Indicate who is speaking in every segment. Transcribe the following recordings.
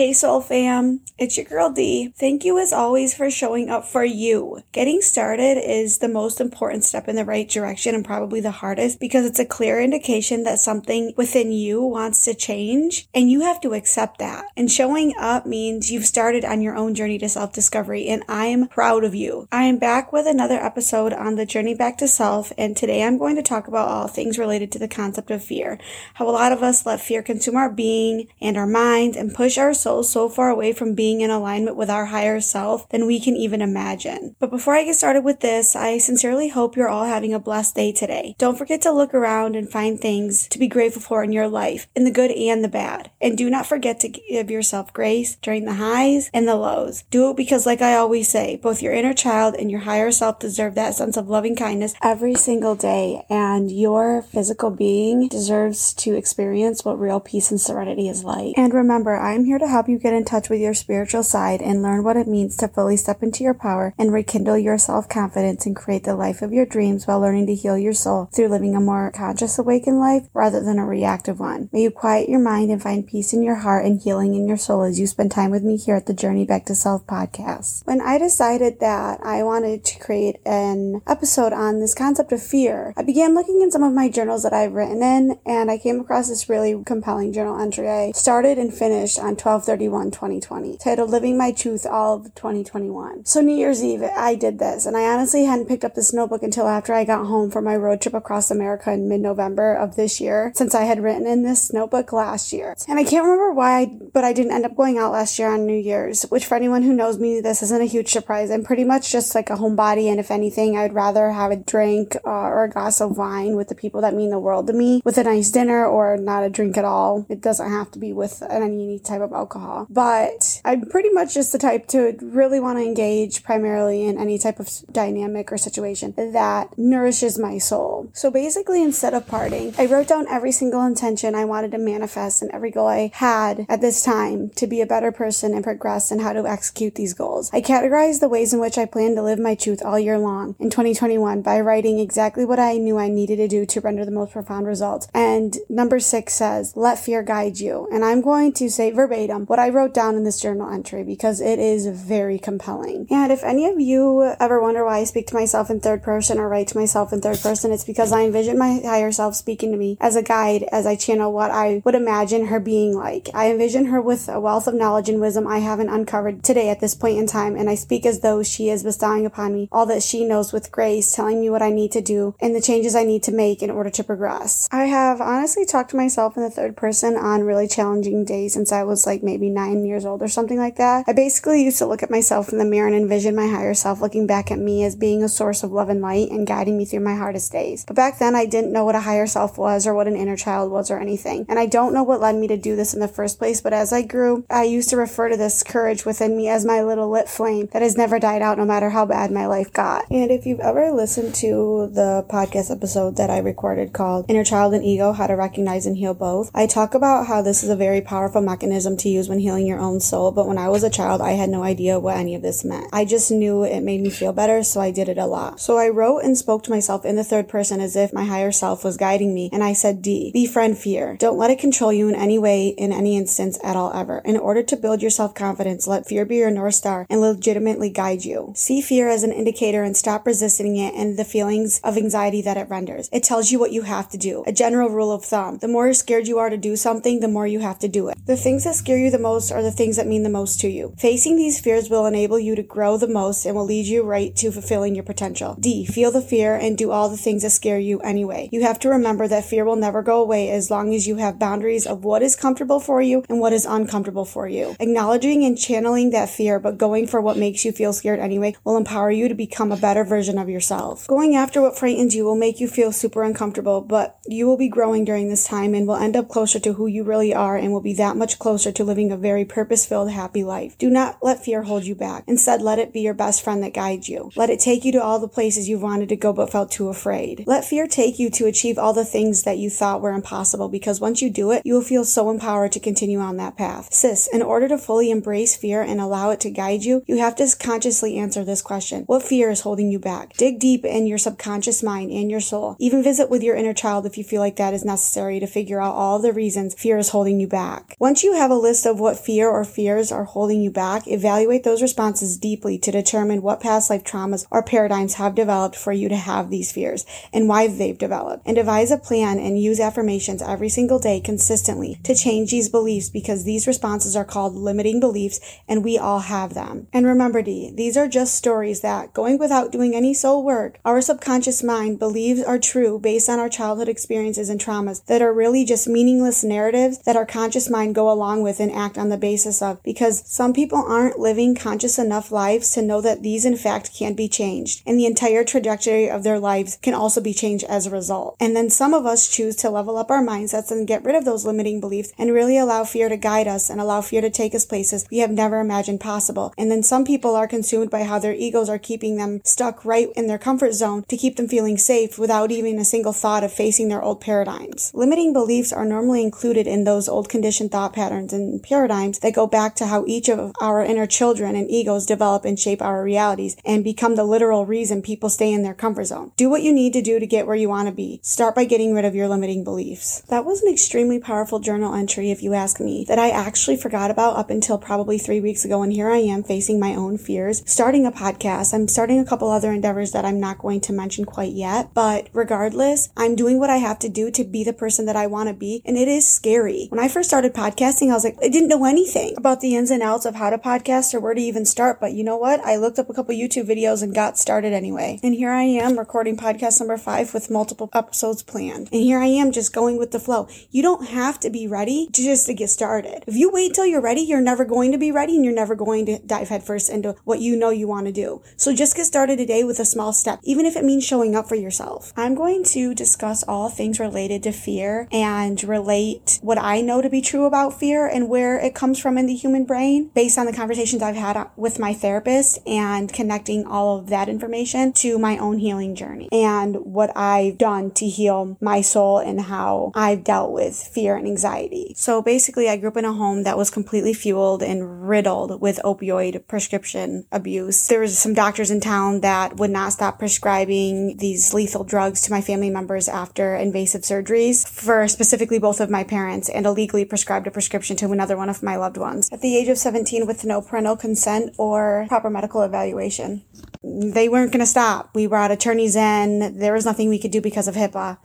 Speaker 1: Hey Soul Fam, it's your girl D. Thank you as always for showing up for you. Getting started is the most important step in the right direction and probably the hardest because it's a clear indication that something within you wants to change and you have to accept that. And showing up means you've started on your own journey to self discovery and I am proud of you. I am back with another episode on the journey back to self and today I'm going to talk about all things related to the concept of fear. How a lot of us let fear consume our being and our minds and push our soul so far away from being in alignment with our higher self than we can even imagine. But before I get started with this, I sincerely hope you're all having a blessed day today. Don't forget to look around and find things to be grateful for in your life, in the good and the bad. And do not forget to give yourself grace during the highs and the lows. Do it because, like I always say, both your inner child and your higher self deserve that sense of loving kindness every single day, and your physical being deserves to experience what real peace and serenity is like. And remember, I'm here to help you get in touch with your spiritual side and learn what it means to fully step into your power and rekindle your self confidence and create the life of your dreams while learning to heal your soul through living a more conscious, awakened life rather than a reactive one. May you quiet your mind and find peace in your heart and healing in your soul as you spend time with me here at the Journey Back to Self podcast. When I decided that I wanted to create an episode on this concept of fear, I began looking in some of my journals that I've written in and I came across this really compelling journal entry I started and finished on 12 31, 2020, titled Living My Truth All of 2021. So New Year's Eve, I did this, and I honestly hadn't picked up this notebook until after I got home from my road trip across America in mid-November of this year, since I had written in this notebook last year. And I can't remember why, but I didn't end up going out last year on New Year's, which for anyone who knows me, this isn't a huge surprise. I'm pretty much just like a homebody, and if anything, I'd rather have a drink uh, or a glass of wine with the people that mean the world to me, with a nice dinner or not a drink at all. It doesn't have to be with any type of alcohol alcohol. But I'm pretty much just the type to really want to engage primarily in any type of dynamic or situation that nourishes my soul. So basically, instead of parting, I wrote down every single intention I wanted to manifest and every goal I had at this time to be a better person and progress and how to execute these goals. I categorized the ways in which I plan to live my truth all year long in 2021 by writing exactly what I knew I needed to do to render the most profound results. And number six says, let fear guide you. And I'm going to say verbatim Um, what I wrote down in this journal entry because it is very compelling. And if any of you ever wonder why I speak to myself in third person or write to myself in third person, it's because I envision my higher self speaking to me as a guide as I channel what I would imagine her being like. I envision her with a wealth of knowledge and wisdom I haven't uncovered today at this point in time, and I speak as though she is bestowing upon me all that she knows with grace, telling me what I need to do and the changes I need to make in order to progress. I have honestly talked to myself in the third person on really challenging days since I was like maybe nine years old or something like that. I basically used to look at myself in the mirror and envision my higher self looking back at me as being a source of love and light and guiding me through my hardest days. But back then, I didn't know what a higher self was or what an inner child was or anything. And I don't know what led me to do this in the first place, but as I grew, I used to refer to this courage within me as my little lit flame that has never died out no matter how bad my life got. And if you've ever listened to the podcast episode that I recorded called Inner Child and Ego How to Recognize and Heal Both, I talk about how this is a very powerful mechanism to use when healing your own soul. But when I was a child, I had no idea what any of this meant. I just knew it made me feel better, so I did it a lot. So I wrote and spoke to myself in the third person as if my higher self was guiding me. And I said, D, befriend fear. Don't let it control you in any way, in any instance at all ever. In order to build your self confidence, let fear be your North Star and legitimately guide you. See fear as an indicator and stop resisting it and the feelings of anxiety that it renders. It tells you what you have to do. A general rule of thumb. The more scared you are to do something, the more you have to do it. The things that scare you the most are are the things that mean the most to you. Facing these fears will enable you to grow the most and will lead you right to fulfilling your potential. D. Feel the fear and do all the things that scare you anyway. You have to remember that fear will never go away as long as you have boundaries of what is comfortable for you and what is uncomfortable for you. Acknowledging and channeling that fear, but going for what makes you feel scared anyway, will empower you to become a better version of yourself. Going after what frightens you will make you feel super uncomfortable, but you will be growing during this time and will end up closer to who you really are and will be that much closer to living a very purpose filled, happy life. Do not let fear hold you back. Instead, let it be your best friend that guides you. Let it take you to all the places you've wanted to go but felt too afraid. Let fear take you to achieve all the things that you thought were impossible because once you do it, you will feel so empowered to continue on that path. Sis, in order to fully embrace fear and allow it to guide you, you have to consciously answer this question. What fear is holding you back? Dig deep in your subconscious mind and your soul. Even visit with your inner child if you feel like that is necessary to figure out all the reasons fear is holding you back. Once you have a list list of what fear or fears are holding you back, evaluate those responses deeply to determine what past life traumas or paradigms have developed for you to have these fears and why they've developed. And devise a plan and use affirmations every single day consistently to change these beliefs because these responses are called limiting beliefs and we all have them. And remember, D, these are just stories that, going without doing any soul work, our subconscious mind believes are true based on our childhood experiences and traumas that are really just meaningless narratives that our conscious mind go along with and act on the basis of because some people aren't living conscious enough lives to know that these in fact can be changed and the entire trajectory of their lives can also be changed as a result. And then some of us choose to level up our mindsets and get rid of those limiting beliefs and really allow fear to guide us and allow fear to take us places we have never imagined possible. And then some people are consumed by how their egos are keeping them stuck right in their comfort zone to keep them feeling safe without even a single thought of facing their old paradigms. Limiting beliefs are normally included in those old conditioned thought patterns and paradigms that go back to how each of our inner children and egos develop and shape our realities and become the literal reason people stay in their comfort zone. Do what you need to do to get where you want to be. Start by getting rid of your limiting beliefs. That was an extremely powerful journal entry, if you ask me, that I actually forgot about up until probably three weeks ago. And here I am facing my own fears, starting a podcast. I'm starting a couple other endeavors that I'm not going to mention quite yet. But regardless, I'm doing what I have to do to be the person that I want to be. And it is scary. When I first started podcasting, I was like, didn't know anything about the ins and outs of how to podcast or where to even start. But you know what? I looked up a couple YouTube videos and got started anyway. And here I am recording podcast number five with multiple episodes planned. And here I am just going with the flow. You don't have to be ready just to get started. If you wait till you're ready, you're never going to be ready and you're never going to dive headfirst into what you know you want to do. So just get started today with a small step, even if it means showing up for yourself. I'm going to discuss all things related to fear and relate what I know to be true about fear and where it comes from in the human brain based on the conversations I've had with my therapist and connecting all of that information to my own healing journey and what I've done to heal my soul and how I've dealt with fear and anxiety. So basically, I grew up in a home that was completely fueled and riddled with opioid prescription abuse. There was some doctors in town that would not stop prescribing these lethal drugs to my family members after invasive surgeries for specifically both of my parents and illegally prescribed a prescription to another one of my loved ones at the age of 17 with no parental consent or proper medical evaluation. They weren't going to stop. We brought attorneys in. There was nothing we could do because of HIPAA.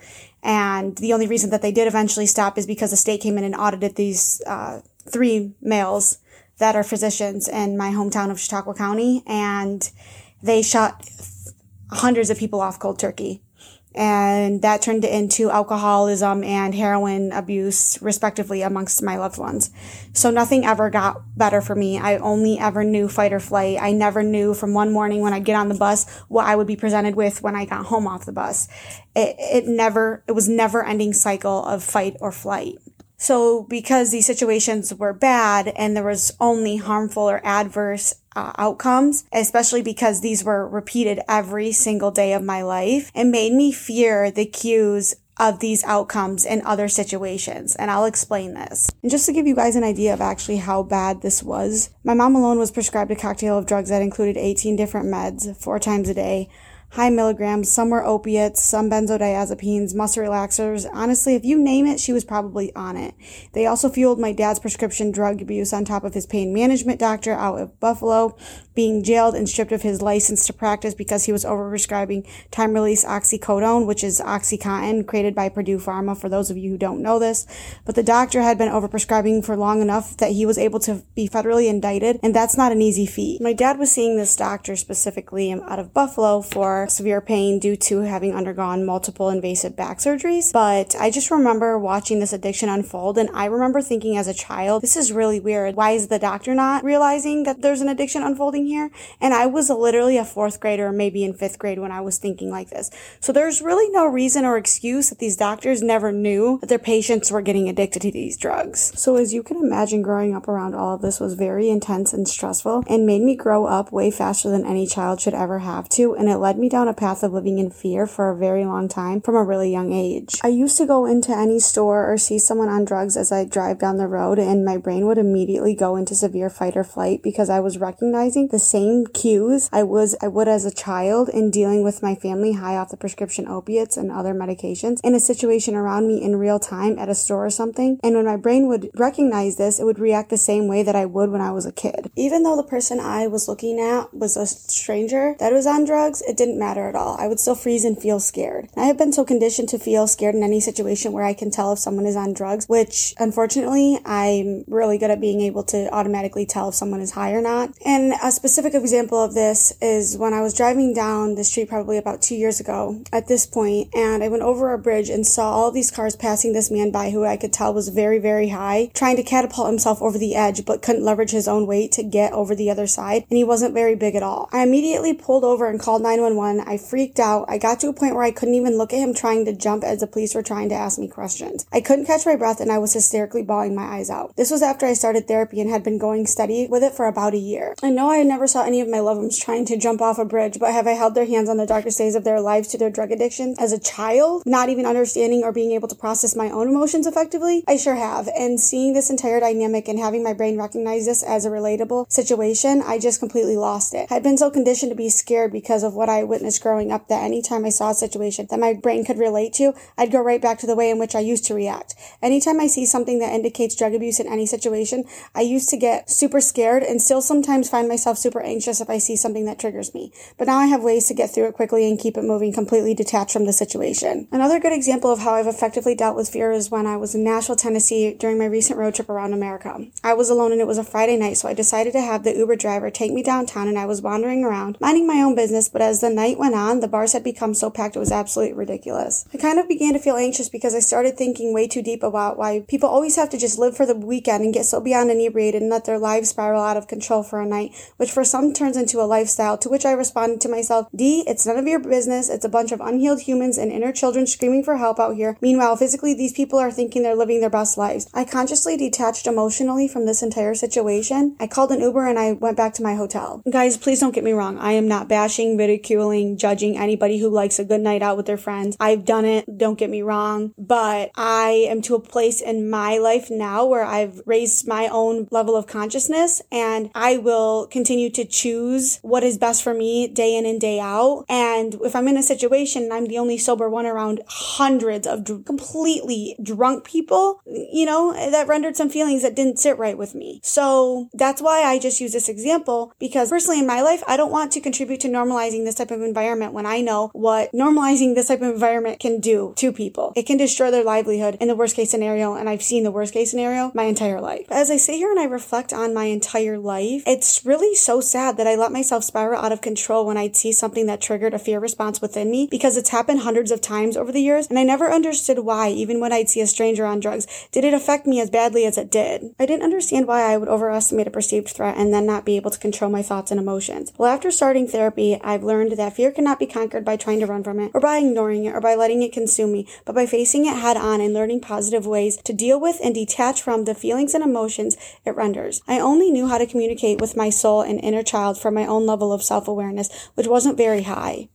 Speaker 1: And the only reason that they did eventually stop is because the state came in and audited these uh, three males that are physicians in my hometown of Chautauqua County. And they shot hundreds of people off cold turkey and that turned into alcoholism and heroin abuse respectively amongst my loved ones. So nothing ever got better for me. I only ever knew fight or flight. I never knew from one morning when i'd get on the bus what i would be presented with when i got home off the bus. It, it never it was never ending cycle of fight or flight. So because these situations were bad and there was only harmful or adverse uh, outcomes, especially because these were repeated every single day of my life, it made me fear the cues of these outcomes in other situations. And I'll explain this. And just to give you guys an idea of actually how bad this was, my mom alone was prescribed a cocktail of drugs that included 18 different meds four times a day high milligrams. Some were opiates, some benzodiazepines, muscle relaxers. Honestly, if you name it, she was probably on it. They also fueled my dad's prescription drug abuse on top of his pain management doctor out of Buffalo being jailed and stripped of his license to practice because he was overprescribing time release oxycodone, which is Oxycontin created by Purdue Pharma, for those of you who don't know this. But the doctor had been overprescribing for long enough that he was able to be federally indicted, and that's not an easy feat. My dad was seeing this doctor specifically out of Buffalo for severe pain due to having undergone multiple invasive back surgeries. But I just remember watching this addiction unfold and I remember thinking as a child, this is really weird. Why is the doctor not realizing that there's an addiction unfolding here? And I was literally a fourth grader, maybe in fifth grade when I was thinking like this. So there's really no reason or excuse that these doctors never knew that their patients were getting addicted to these drugs. So as you can imagine, growing up around all of this was very intense and stressful and made me grow up way faster than any child should ever have to. And it led me me down a path of living in fear for a very long time from a really young age. I used to go into any store or see someone on drugs as I drive down the road, and my brain would immediately go into severe fight or flight because I was recognizing the same cues I was I would as a child in dealing with my family high off the prescription opiates and other medications in a situation around me in real time at a store or something. And when my brain would recognize this, it would react the same way that I would when I was a kid. Even though the person I was looking at was a stranger that was on drugs, it didn't matter at all. I would still freeze and feel scared. I have been so conditioned to feel scared in any situation where I can tell if someone is on drugs, which unfortunately I'm really good at being able to automatically tell if someone is high or not. And a specific example of this is when I was driving down the street probably about two years ago at this point, and I went over a bridge and saw all these cars passing this man by who I could tell was very, very high, trying to catapult himself over the edge, but couldn't leverage his own weight to get over the other side, and he wasn't very big at all. I immediately pulled over and called 911. I freaked out. I got to a point where I couldn't even look at him trying to jump as the police were trying to ask me questions. I couldn't catch my breath and I was hysterically bawling my eyes out. This was after I started therapy and had been going steady with it for about a year. I know I never saw any of my loved ones trying to jump off a bridge, but have I held their hands on the darkest days of their lives to their drug addiction as a child, not even understanding or being able to process my own emotions effectively? I sure have. And seeing this entire dynamic and having my brain recognize this as a relatable situation, I just completely lost it. I'd been so conditioned to be scared because of what I witnessed growing up that anytime I saw a situation that my brain could relate to, I'd go right back to the way in which I used to react. Anytime I see something that indicates drug abuse in any situation, I used to get super scared and still sometimes find myself super anxious if I see something that triggers me. But now I have ways to get through it quickly and keep it moving completely detached from the situation. Another good example of how I've effectively dealt with fear is when I was in Nashville, Tennessee during my recent road trip around America. I was alone and it was a Friday night, so I decided to have the Uber driver take me downtown and I was wandering around, minding my own business, but as the night went on, the bars had become so packed it was absolutely ridiculous. I kind of began to feel anxious because I started thinking way too deep about why people always have to just live for the weekend and get so beyond inebriated and let their lives spiral out of control for a night, which for some turns into a lifestyle, to which I responded to myself, D, it's none of your business. It's a bunch of unhealed humans and inner children screaming for help out here. Meanwhile, physically, these people are thinking they're living their best lives. I consciously detached emotionally from this entire situation. I called an Uber and I went back to my hotel. Guys, please don't get me wrong. I am not bashing, ridiculing, judging anybody who likes a good night out with their friends. I've done it. Don't get me wrong. But I am to a place in my life now where I've raised my own level of consciousness and I will continue to choose what is best for me day in and day out. And if I'm in a situation and I'm the only sober one around hundreds of dr- completely drunk people, you know, that rendered some feelings that didn't sit right with me. So that's why I just use this example because personally in my life, I don't want to contribute to normalizing this type of environment when I know what normalizing this type of environment can do to people. It can destroy their livelihood in the worst case scenario. And I've seen the worst case scenario my entire life. As I sit here and I reflect on my entire life, it's really so sad that I let myself spiral out of control when I'd see something that triggered a fear response within me because it's happened hundreds of times over the years and I never understood why, even when I'd see a stranger on drugs, did it affect me as badly as it did. I didn't understand why I would overestimate a perceived threat and then not be able to control my thoughts and emotions. Well, after starting therapy, I've learned that fear cannot be conquered by trying to run from it or by ignoring it or by letting it consume me, but by facing it head on and learning positive ways to deal with and detach from the feelings and emotions it renders. I only knew how to communicate with my soul and inner child from my own level of self awareness, which wasn't very high.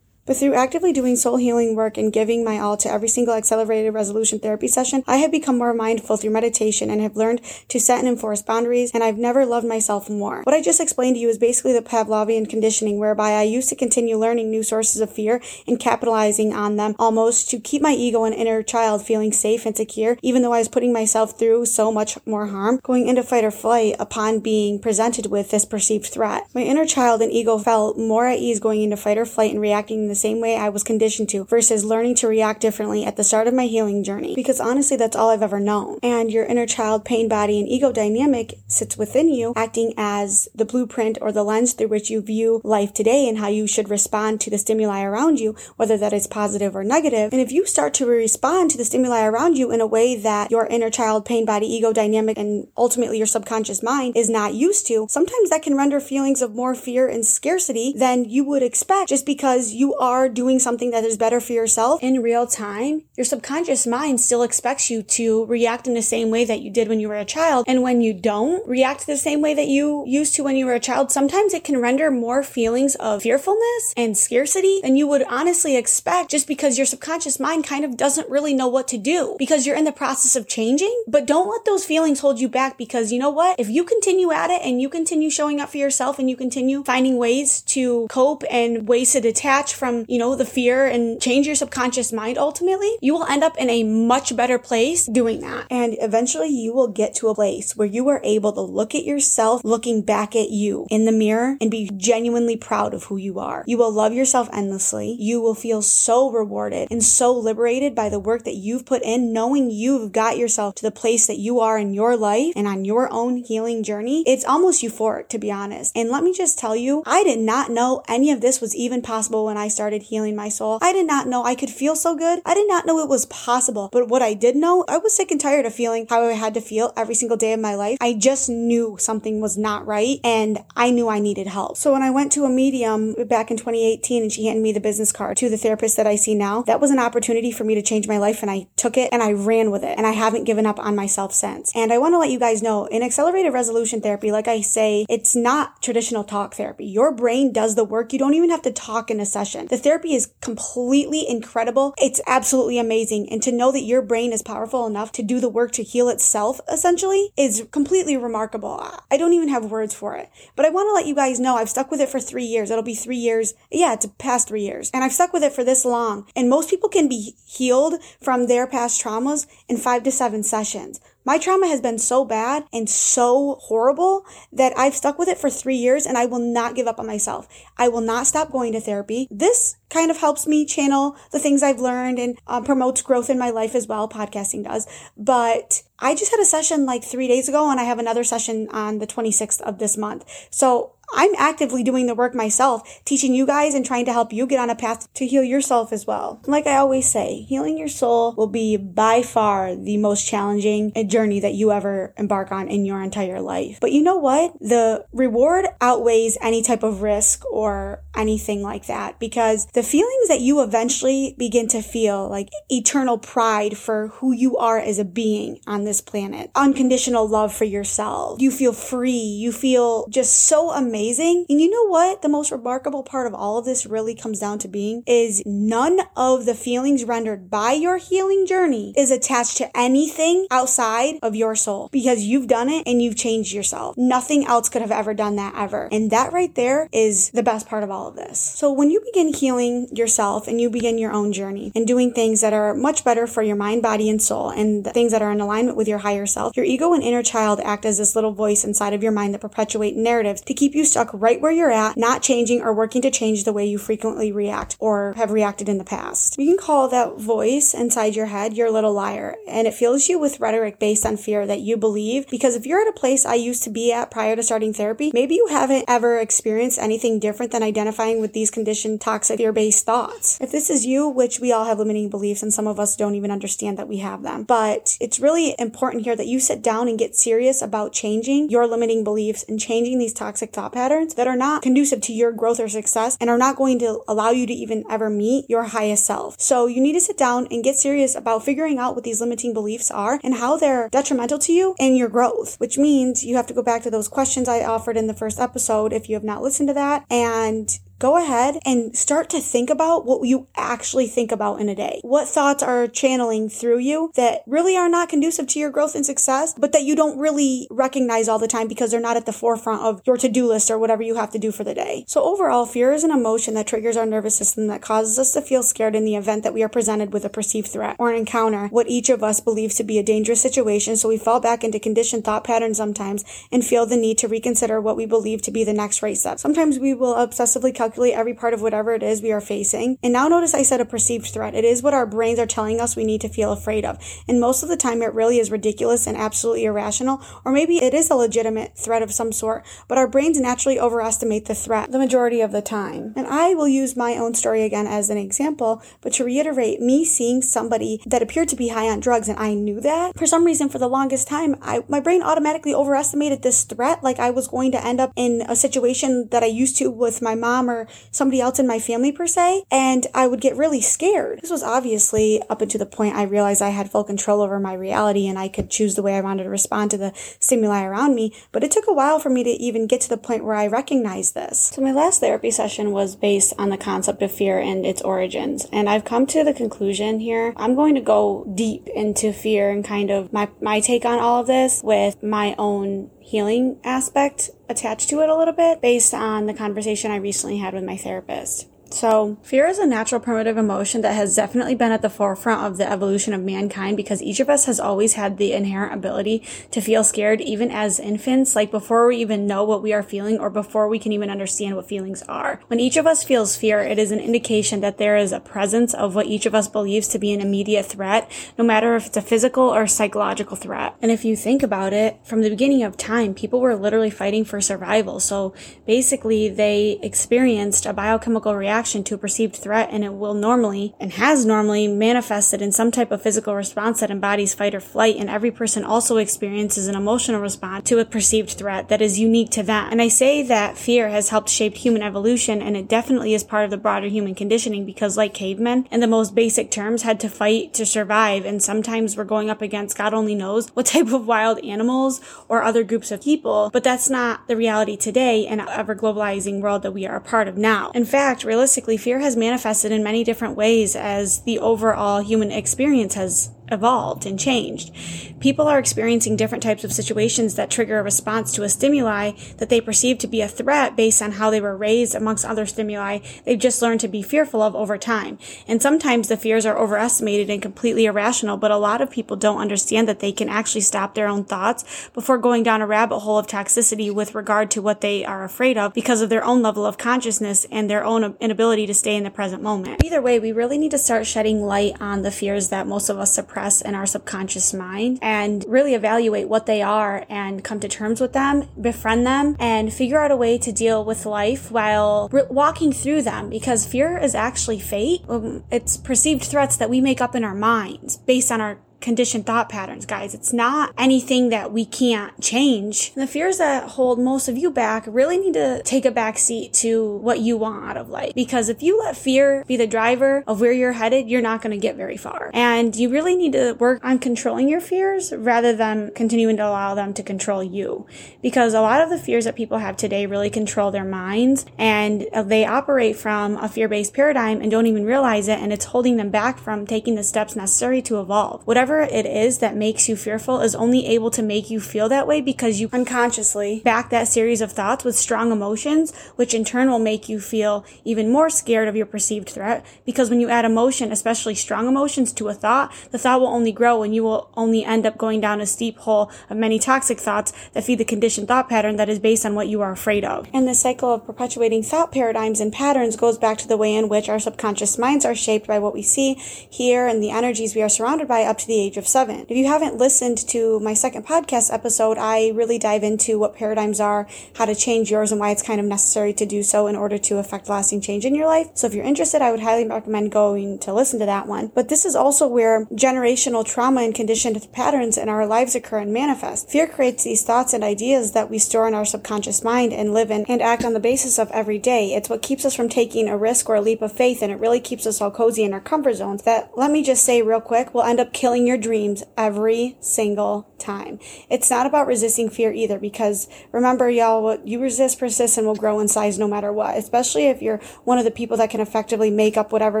Speaker 1: But through actively doing soul healing work and giving my all to every single accelerated resolution therapy session, I have become more mindful through meditation and have learned to set and enforce boundaries, and I've never loved myself more. What I just explained to you is basically the Pavlovian conditioning, whereby I used to continue learning new sources of fear and capitalizing on them almost to keep my ego and inner child feeling safe and secure, even though I was putting myself through so much more harm, going into fight or flight upon being presented with this perceived threat. My inner child and ego felt more at ease going into fight or flight and reacting in the same way I was conditioned to versus learning to react differently at the start of my healing journey. Because honestly, that's all I've ever known. And your inner child, pain, body, and ego dynamic sits within you, acting as the blueprint or the lens through which you view life today and how you should respond to the stimuli around you, whether that is positive or negative. And if you start to respond to the stimuli around you in a way that your inner child, pain, body, ego dynamic, and ultimately your subconscious mind is not used to, sometimes that can render feelings of more fear and scarcity than you would expect just because you are doing something that is better for yourself in real time, your subconscious mind still expects you to react in the same way that you did when you were a child. And when you don't react the same way that you used to when you were a child, sometimes it can render more feelings of fearfulness and scarcity than you would honestly expect just because your subconscious mind kind of doesn't really know what to do because you're in the process of changing. But don't let those feelings hold you back because you know what? If you continue at it and you continue showing up for yourself and you continue finding ways to cope and ways to detach from, you know, the fear and change your subconscious mind ultimately, you will end up in a much better place doing that. And eventually you will get to a place where you are able to look at yourself looking back at you in the mirror and be genuinely proud of who you are. You will love yourself endlessly. You will feel so rewarded and so liberated by the work that you've put in, knowing you've got yourself to the place that you are in your life and on your own healing journey. It's almost euphoric, to be honest. And let me just tell you, I did not know any of this was even possible when I started healing my soul. I did not know I could feel so good. I did not know it was possible. But what I did know, I was sick and tired of feeling how I had to feel every single day of my life. I just knew something was not right and I knew I needed help. So when I went to a medium back in 2018 and she handed me the business card to the therapist that I see now, that was an opportunity for me to change my life and I took it and I ran with it and I haven't given up on myself since. And I want to let you guys know in accelerated resolution therapy, like I say, it's not traditional talk therapy. Your brain does the work. You don't even have to talk in a session. The therapy is completely incredible. It's absolutely amazing. And to know that your brain is powerful enough to do the work to heal itself essentially is completely remarkable. I don't even have words for it. But I want to let you guys know I've stuck with it for three years. It'll be three years. Yeah, it's past three years. And I've stuck with it for this long. And most people can be healed from their past traumas in five to seven sessions. My trauma has been so bad and so horrible that I've stuck with it for three years and I will not give up on myself. I will not stop going to therapy. This kind of helps me channel the things I've learned and uh, promotes growth in my life as well. Podcasting does. But I just had a session like three days ago and I have another session on the 26th of this month. So I'm actively doing the work myself, teaching you guys and trying to help you get on a path to heal yourself as well. Like I always say, healing your soul will be by far the most challenging journey that you ever embark on in your entire life. But you know what? The reward outweighs any type of risk or anything like that because the feelings that you eventually begin to feel like eternal pride for who you are as a being on this planet, unconditional love for yourself, you feel free, you feel just so amazing. And you know what? The most remarkable part of all of this really comes down to being is none of the feelings rendered by your healing journey is attached to anything outside of your soul because you've done it and you've changed yourself. Nothing else could have ever done that ever. And that right there is the best part of all of this. So when you begin healing yourself and you begin your own journey and doing things that are much better for your mind, body, and soul and things that are in alignment with your higher self, your ego and inner child act as this little voice inside of your mind that perpetuate narratives to keep you stuck right where you're at, not changing or working to change the way you frequently react or have reacted in the past. You can call that voice inside your head your little liar, and it fills you with rhetoric based on fear that you believe. Because if you're at a place I used to be at prior to starting therapy, maybe you haven't ever experienced anything different than identifying with these conditioned toxic fear based thoughts. If this is you, which we all have limiting beliefs, and some of us don't even understand that we have them, but it's really important here that you sit down and get serious about changing your limiting beliefs and changing these toxic thought patterns that are not conducive to your growth or success and are not going to allow you to even ever meet your highest self. So you need to sit down and get serious about figuring out what these limiting beliefs are and how they're detrimental to you and your growth, which means you have to go back to those questions I offered in the first episode if you have not listened to that and go ahead and start to think about what you actually think about in a day. What thoughts are channeling through you that really are not conducive to your growth and success, but that you don't really recognize all the time because they're not at the forefront of your to do list or whatever you have to do for the day. So, overall, fear is an emotion that triggers our nervous system that causes us to feel scared in the event that we are presented with a perceived threat or an encounter, what each of us believes to be a dangerous situation. So, we fall back into conditioned thought patterns sometimes and feel the need to reconsider what we believe to be the next right step. Sometimes we will obsessively calculate calculate every part of whatever it is we are facing. And now notice I said a perceived threat. It is what our brains are telling us we need to feel afraid of. And most of the time it really is ridiculous and absolutely irrational, or maybe it is a legitimate threat of some sort, but our brains naturally overestimate the threat the majority of the time. And I will use my own story again as an example, but to reiterate, me seeing somebody that appeared to be high on drugs and I knew that, for some reason for the longest time, I my brain automatically overestimated this threat like I was going to end up in a situation that I used to with my mom or somebody else in my family per se, and I would get really scared. This was obviously up until the point I realized I had full control over my reality and I could choose the way I wanted to respond to the stimuli around me, but it took a while for me to even get to the point where I recognized this. So my last therapy session was based on the concept of fear and its origins, and I've come to the conclusion here. I'm going to go deep into fear and kind of my my take on all of this with my own healing aspect attached to it a little bit based on the conversation I recently had with my therapist. So, fear is a natural primitive emotion that has definitely been at the forefront of the evolution of mankind because each of us has always had the inherent ability to feel scared, even as infants, like before we even know what we are feeling or before we can even understand what feelings are. When each of us feels fear, it is an indication that there is a presence of what each of us believes to be an immediate threat, no matter if it's a physical or psychological threat. And if you think about it, from the beginning of time, people were literally fighting for survival. So basically, they experienced a biochemical reaction reaction to a perceived threat and it will normally and has normally manifested in some type of physical response that embodies fight or flight and every person also experiences an emotional response to a perceived threat that is unique to them. And I say that fear has helped shape human evolution and it definitely is part of the broader human conditioning because like cavemen in the most basic terms had to fight to survive and sometimes we're going up against God only knows what type of wild animals or other groups of people, but that's not the reality today in our ever globalizing world that we are a part of now. In fact, realistically fear has manifested in many different ways as the overall human experience has evolved and changed. People are experiencing different types of situations that trigger a response to a stimuli that they perceive to be a threat based on how they were raised amongst other stimuli they've just learned to be fearful of over time. And sometimes the fears are overestimated and completely irrational, but a lot of people don't understand that they can actually stop their own thoughts before going down a rabbit hole of toxicity with regard to what they are afraid of because of their own level of consciousness and their own inability to stay in the present moment. Either way, we really need to start shedding light on the fears that most of us suppress suppress in our subconscious mind and really evaluate what they are and come to terms with them, befriend them, and figure out a way to deal with life while re- walking through them because fear is actually fate. Um, it's perceived threats that we make up in our minds based on our conditioned thought patterns, guys. It's not anything that we can't change. the fears that hold most of you back really need to take a back seat to what you want out of life. Because if you let fear be the driver of where you're headed, you're not going to get very far. And you really need to work on controlling your fears rather than continuing to allow them to control you. Because a lot of the fears that people have today really control their minds and they operate from a fear-based paradigm and don't even realize it. And it's holding them back from taking the steps necessary to evolve. Whatever whatever it is that makes you fearful is only able to make you feel that way because you unconsciously back that series of thoughts with strong emotions, which in turn will make you feel even more scared of your perceived threat. Because when you add emotion, especially strong emotions to a thought, the thought will only grow and you will only end up going down a steep hole of many toxic thoughts that feed the conditioned thought pattern that is based on what you are afraid of. And this cycle of perpetuating thought paradigms and patterns goes back to the way in which our subconscious minds are shaped by what we see, hear, and the energies we are surrounded by up to the age of seven. If you haven't listened to my second podcast episode, I really dive into what paradigms are, how to change yours, and why it's kind of necessary to do so in order to affect lasting change in your life. So if you're interested, I would highly recommend going to listen to that one. But this is also where generational trauma and conditioned patterns in our lives occur and manifest. Fear creates these thoughts and ideas that we store in our subconscious mind and live in and act on the basis of every day. It's what keeps us from taking a risk or a leap of faith, and it really keeps us all cozy in our comfort zones. That, let me just say real quick, will end up killing your dreams every single time. It's not about resisting fear either because remember y'all, what you resist persists and will grow in size no matter what, especially if you're one of the people that can effectively make up whatever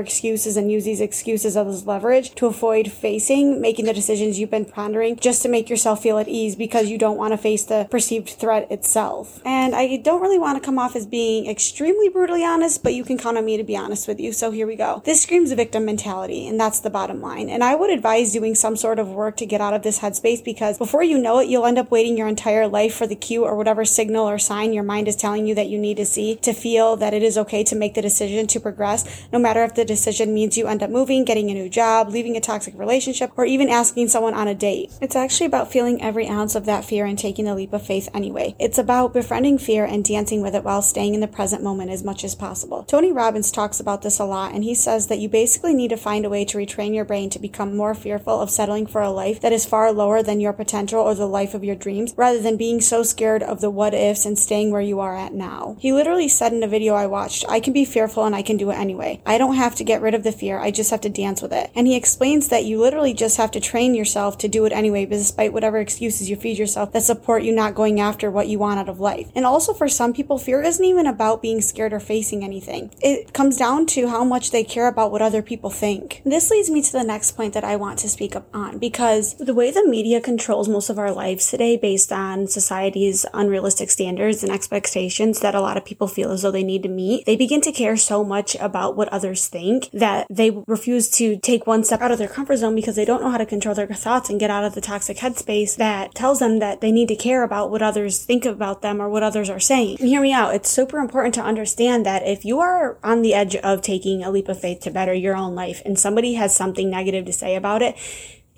Speaker 1: excuses and use these excuses as leverage to avoid facing making the decisions you've been pondering just to make yourself feel at ease because you don't want to face the perceived threat itself. And I don't really want to come off as being extremely brutally honest, but you can count on me to be honest with you. So here we go. This screams victim mentality, and that's the bottom line. And I would advise doing some sort of work to get out of this headspace because before you know it, you'll end up waiting your entire life for the cue or whatever signal or sign your mind is telling you that you need to see to feel that it is okay to make the decision to progress, no matter if the decision means you end up moving, getting a new job, leaving a toxic relationship, or even asking someone on a date. It's actually about feeling every ounce of that fear and taking the leap of faith anyway. It's about befriending fear and dancing with it while staying in the present moment as much as possible. Tony Robbins talks about this a lot, and he says that you basically need to find a way to retrain your brain to become more fearful of settling for a life that is far lower than your potential or the life of your dreams, rather than being so scared of the what ifs and staying where you are at now. He literally said in a video I watched, I can be fearful and I can do it anyway. I don't have to get rid of the fear, I just have to dance with it. And he explains that you literally just have to train yourself to do it anyway, despite whatever excuses you feed yourself that support you not going after what you want out of life. And also for some people, fear isn't even about being scared or facing anything. It comes down to how much they care about what other people think. This leads me to the next point that I want to speak up on because the way the media controls most of our lives today based on society's unrealistic standards and expectations that a lot of people feel as though they need to meet, they begin to care so much about what others think that they refuse to take one step out of their comfort zone because they don't know how to control their thoughts and get out of the toxic headspace that tells them that they need to care about what others think about them or what others are saying. And hear me out. It's super important to understand that if you are on the edge of taking a leap of faith to better your own life and somebody has something negative to say about it,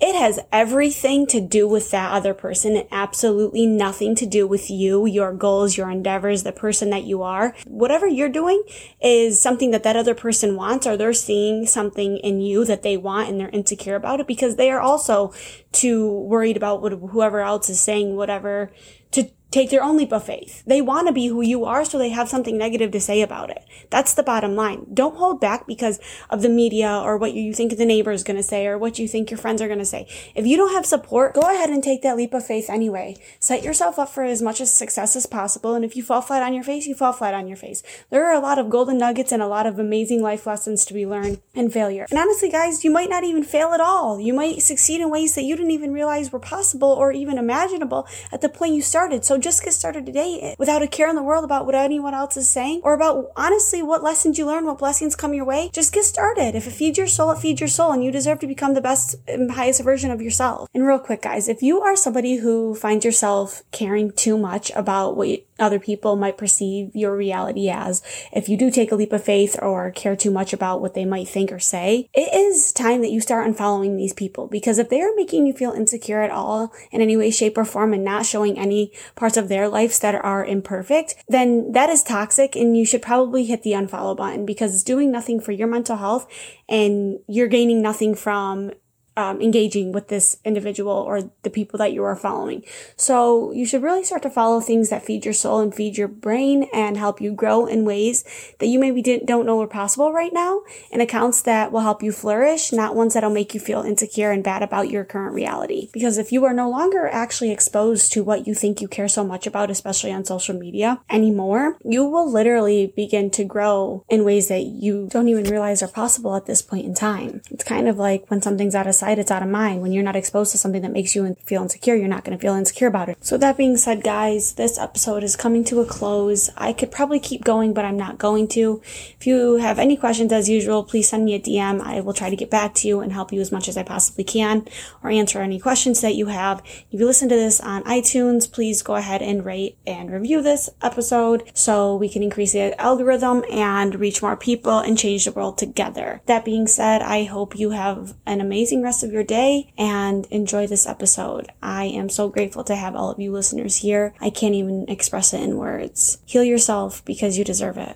Speaker 1: it has everything to do with that other person and absolutely nothing to do with you, your goals, your endeavors, the person that you are. Whatever you're doing is something that that other person wants or they're seeing something in you that they want and they're insecure about it because they are also too worried about what whoever else is saying whatever to take their of faith. They want to be who you are, so they have something negative to say about it. That's the bottom line. Don't hold back because of the media or what you think the neighbor is going to say or what you think your friends are going to say. If you don't have support, go ahead and take that leap of faith anyway. Set yourself up for as much as success as possible. And if you fall flat on your face, you fall flat on your face. There are a lot of golden nuggets and a lot of amazing life lessons to be learned in failure. And honestly, guys, you might not even fail at all. You might succeed in ways that you didn't even realize were possible or even imaginable at the point you started. So just get started today without a care in the world about what anyone else is saying or about honestly what lessons you learn, what blessings come your way. Just get started. If it feeds your soul, it feeds your soul and you deserve to become the best and highest version of yourself. And real quick, guys, if you are somebody who finds yourself caring too much about what other people might perceive your reality as, if you do take a leap of faith or care too much about what they might think or say, it is time that you start unfollowing these people because if they are making you feel insecure at all in any way, shape, or form and not showing any parts of their lives that are imperfect, then that is toxic and you should probably hit the unfollow button because it's doing nothing for your mental health and you're gaining nothing from um, engaging with this individual or the people that you are following. So you should really start to follow things that feed your soul and feed your brain and help you grow in ways that you maybe didn't, don't know are possible right now and accounts that will help you flourish, not ones that'll make you feel insecure and bad about your current reality. Because if you are no longer actually exposed to what you think you care so much about, especially on social media anymore, you will literally begin to grow in ways that you don't even realize are possible at this point in time. It's kind of like when something's out of sight, it's out of mind. When you're not exposed to something that makes you feel insecure, you're not going to feel insecure about it. So that being said, guys, this episode is coming to a close. I could probably keep going, but I'm not going to. If you have any questions as usual, please send me a DM. I will try to get back to you and help you as much as I possibly can or answer any questions that you have. If you listen to this on iTunes, please go ahead and rate and review this episode so we can increase the algorithm and reach more people and change the world together. That being said, I hope you have an amazing rest of your day and enjoy this episode. I am so grateful to have all of you listeners here. I can't even express it in words. Heal yourself because you deserve it.